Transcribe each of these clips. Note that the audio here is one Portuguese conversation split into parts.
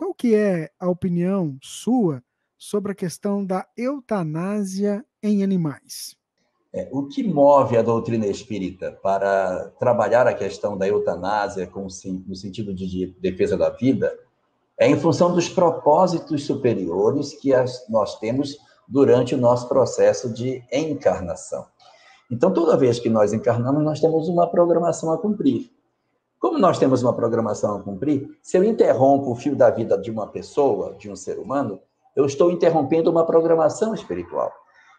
qual que é a opinião sua sobre a questão da eutanásia em animais? É, o que move a doutrina espírita para trabalhar a questão da eutanásia com, no sentido de defesa da vida é em função dos propósitos superiores que as, nós temos durante o nosso processo de encarnação. Então, toda vez que nós encarnamos, nós temos uma programação a cumprir. Como nós temos uma programação a cumprir, se eu interrompo o fio da vida de uma pessoa, de um ser humano, eu estou interrompendo uma programação espiritual.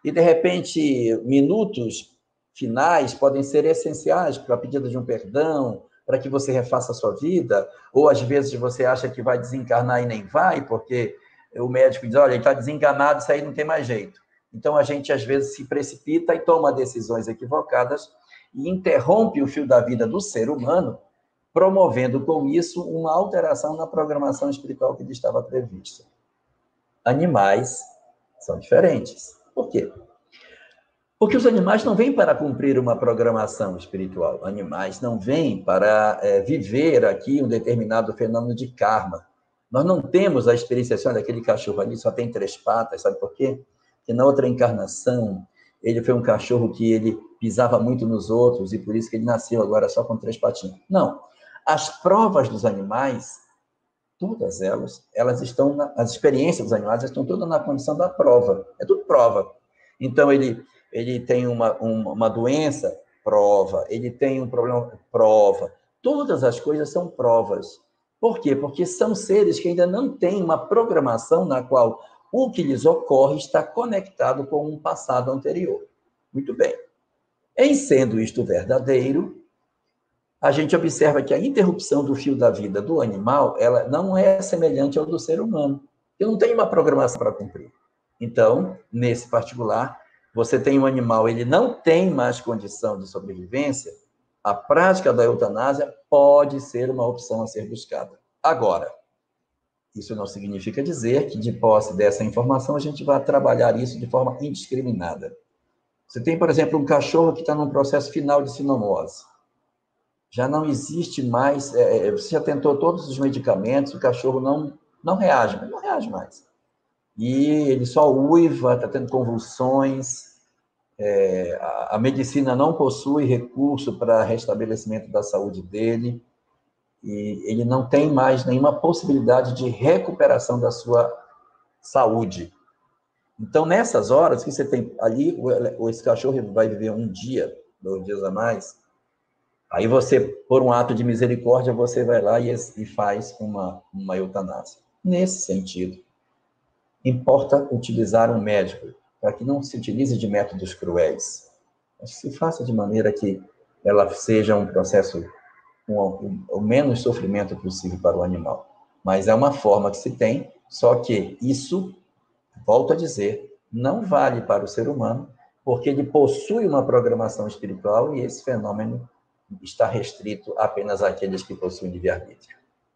E, de repente, minutos finais podem ser essenciais para a pedida de um perdão, para que você refaça a sua vida, ou às vezes você acha que vai desencarnar e nem vai, porque o médico diz: olha, ele está desenganado, isso aí não tem mais jeito. Então a gente às vezes se precipita e toma decisões equivocadas e interrompe o fio da vida do ser humano, promovendo com isso uma alteração na programação espiritual que lhe estava prevista. Animais são diferentes. Por quê? Porque os animais não vêm para cumprir uma programação espiritual. Animais não vêm para é, viver aqui um determinado fenômeno de karma. Nós não temos a experienciação daquele cachorro ali, só tem três patas, sabe por quê? Porque na outra encarnação, ele foi um cachorro que ele pisava muito nos outros e por isso que ele nasceu agora só com três patinhas. Não. As provas dos animais, todas elas, elas estão, na, as experiências dos animais estão todas na condição da prova. É tudo prova. Então, ele ele tem uma, uma, uma doença, prova, ele tem um problema, prova. Todas as coisas são provas. Por quê? Porque são seres que ainda não têm uma programação na qual o que lhes ocorre está conectado com um passado anterior. Muito bem. Em sendo isto verdadeiro, a gente observa que a interrupção do fio da vida do animal, ela não é semelhante ao do ser humano. Ele não tem uma programação para cumprir. Então, nesse particular, você tem um animal, ele não tem mais condição de sobrevivência, a prática da eutanásia pode ser uma opção a ser buscada. Agora, isso não significa dizer que, de posse dessa informação, a gente vai trabalhar isso de forma indiscriminada. Você tem, por exemplo, um cachorro que está num processo final de sinomose. Já não existe mais, é, é, você já tentou todos os medicamentos, o cachorro não, não reage, não reage mais e ele só uiva, está tendo convulsões. É, a, a, medicina não possui recurso para restabelecimento da saúde dele e ele não tem mais nenhuma possibilidade de recuperação da sua saúde. Então, nessas horas que você tem ali, esse cachorro vai viver um dia, dois dias a mais, aí você, por um ato de misericórdia, você vai lá e, e faz uma, uma eutanásia. Nesse sentido importa utilizar um médico, para que não se utilize de métodos cruéis. Mas se faça de maneira que ela seja um processo com o menos sofrimento possível para o animal. Mas é uma forma que se tem, só que isso, volto a dizer, não vale para o ser humano, porque ele possui uma programação espiritual e esse fenômeno está restrito apenas àqueles que possuem livre-arbítrio.